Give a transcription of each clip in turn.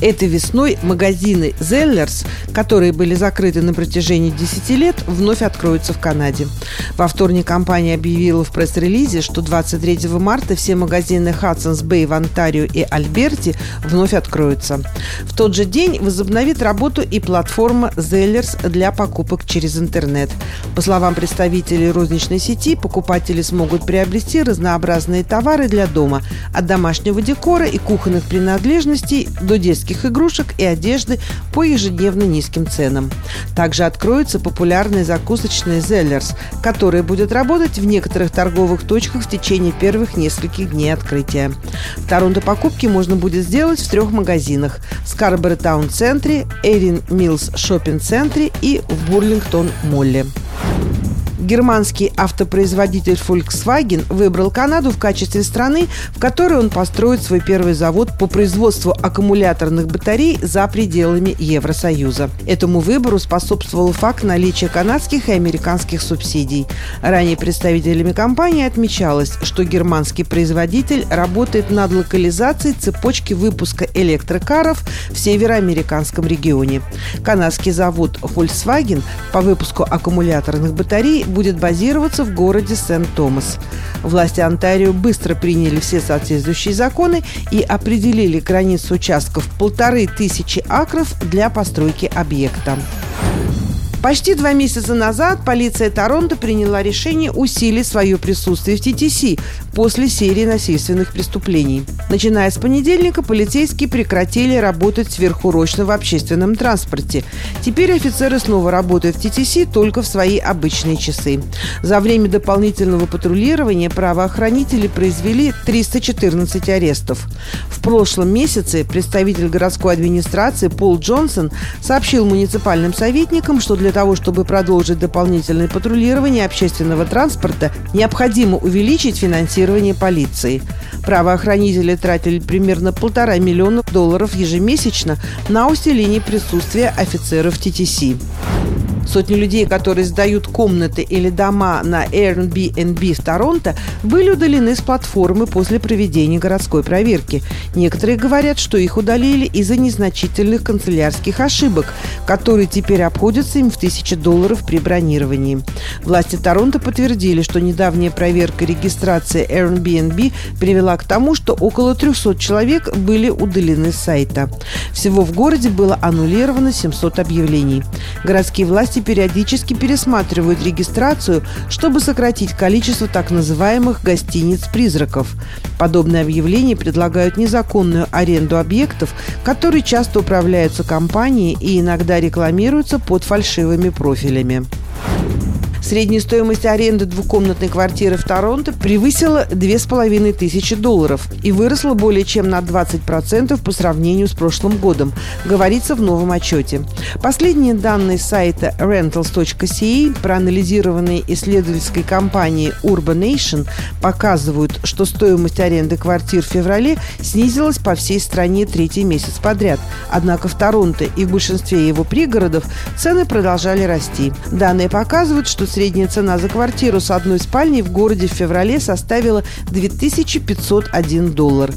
Этой весной магазины Zellers, которые были закрыты на протяжении 10 лет, вновь откроются в Канаде. Во вторник компания объявила в пресс-релизе, что 23 марта все магазины Hudson's Bay в Онтарио и Альберти вновь откроются. В тот же день возобновит работу и платформа Zellers для покупок через интернет. По словам представителей розничной сети, покупатели смогут приобрести разнообразные товары для дома, от домашнего декора и кухонных принадлежностей до детских детских игрушек и одежды по ежедневно низким ценам. Также откроется популярный закусочный «Зеллерс», который будет работать в некоторых торговых точках в течение первых нескольких дней открытия. В Торонто покупки можно будет сделать в трех магазинах – Скарборо Таун-центре, Эрин Миллс Шоппинг-центре и в Бурлингтон-молле. Германский автопроизводитель Volkswagen выбрал Канаду в качестве страны, в которой он построит свой первый завод по производству аккумуляторных батарей за пределами Евросоюза. Этому выбору способствовал факт наличия канадских и американских субсидий. Ранее представителями компании отмечалось, что германский производитель работает над локализацией цепочки выпуска электрокаров в североамериканском регионе. Канадский завод Volkswagen по выпуску аккумуляторных батарей будет базироваться в городе Сент-Томас. Власти Онтарио быстро приняли все соответствующие законы и определили границу участков полторы тысячи акров для постройки объекта. Почти два месяца назад полиция Торонто приняла решение усилить свое присутствие в ТТС после серии насильственных преступлений. Начиная с понедельника, полицейские прекратили работать сверхурочно в общественном транспорте. Теперь офицеры снова работают в ТТС только в свои обычные часы. За время дополнительного патрулирования правоохранители произвели 314 арестов. В прошлом месяце представитель городской администрации Пол Джонсон сообщил муниципальным советникам, что для для того, чтобы продолжить дополнительное патрулирование общественного транспорта, необходимо увеличить финансирование полиции. Правоохранители тратили примерно полтора миллиона долларов ежемесячно на усиление присутствия офицеров ТТС. Сотни людей, которые сдают комнаты или дома на Airbnb в Торонто, были удалены с платформы после проведения городской проверки. Некоторые говорят, что их удалили из-за незначительных канцелярских ошибок, которые теперь обходятся им в тысячи долларов при бронировании. Власти Торонто подтвердили, что недавняя проверка регистрации Airbnb привела к тому, что около 300 человек были удалены с сайта. Всего в городе было аннулировано 700 объявлений. Городские власти власти периодически пересматривают регистрацию, чтобы сократить количество так называемых гостиниц-призраков. Подобные объявления предлагают незаконную аренду объектов, которые часто управляются компанией и иногда рекламируются под фальшивыми профилями. Средняя стоимость аренды двухкомнатной квартиры в Торонто превысила 2500 долларов и выросла более чем на 20% по сравнению с прошлым годом, говорится в новом отчете. Последние данные сайта rentals.ca, проанализированные исследовательской компанией Urbanation, показывают, что стоимость аренды квартир в феврале снизилась по всей стране третий месяц подряд. Однако в Торонто и в большинстве его пригородов цены продолжали расти. Данные показывают, что средняя цена за квартиру с одной спальней в городе в феврале составила 2501 доллар.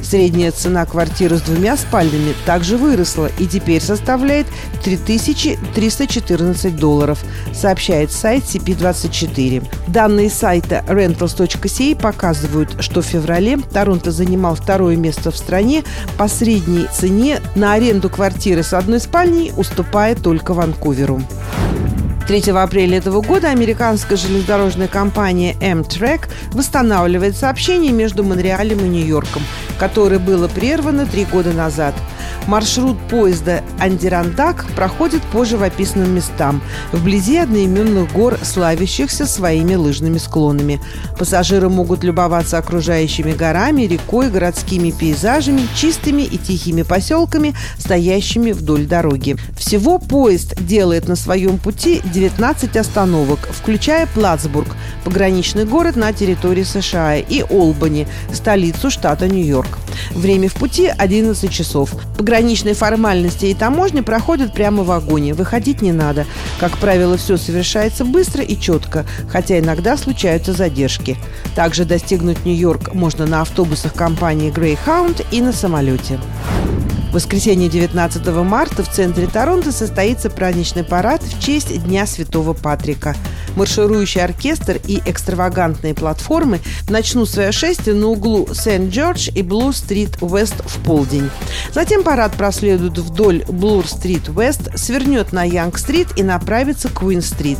Средняя цена квартиры с двумя спальнями также выросла и теперь составляет 3314 долларов, сообщает сайт CP24. Данные сайта rentals.ca показывают, что в феврале Торонто занимал второе место в стране по средней цене на аренду квартиры с одной спальней, уступая только Ванкуверу. 3 апреля этого года американская железнодорожная компания M-Track восстанавливает сообщение между Монреалем и Нью-Йорком, которое было прервано три года назад – Маршрут поезда Андирандак проходит по живописным местам, вблизи одноименных гор, славящихся своими лыжными склонами. Пассажиры могут любоваться окружающими горами, рекой, городскими пейзажами, чистыми и тихими поселками, стоящими вдоль дороги. Всего поезд делает на своем пути 19 остановок, включая Плацбург, пограничный город на территории США, и Олбани, столицу штата Нью-Йорк. Время в пути 11 часов. Пограничные формальности и таможня проходят прямо в вагоне. Выходить не надо. Как правило, все совершается быстро и четко, хотя иногда случаются задержки. Также достигнуть Нью-Йорк можно на автобусах компании Greyhound и на самолете. В воскресенье 19 марта в центре Торонто состоится праздничный парад в честь Дня Святого Патрика. Марширующий оркестр и экстравагантные платформы начнут свое шествие на углу Сент-Джордж и Блу-стрит Вест в полдень. Затем парад проследует вдоль Блур-стрит Вест, свернет на Янг-стрит и направится к Уин-стрит.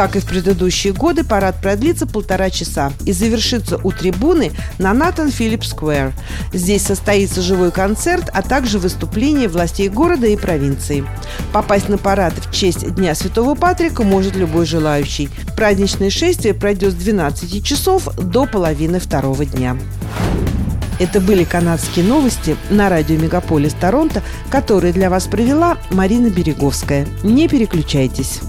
Как и в предыдущие годы, парад продлится полтора часа и завершится у трибуны на Натан Филипп Сквер. Здесь состоится живой концерт, а также выступления властей города и провинции. Попасть на парад в честь Дня Святого Патрика может любой желающий. Праздничное шествие пройдет с 12 часов до половины второго дня. Это были канадские новости на радио Мегаполис Торонто, которые для вас провела Марина Береговская. Не переключайтесь.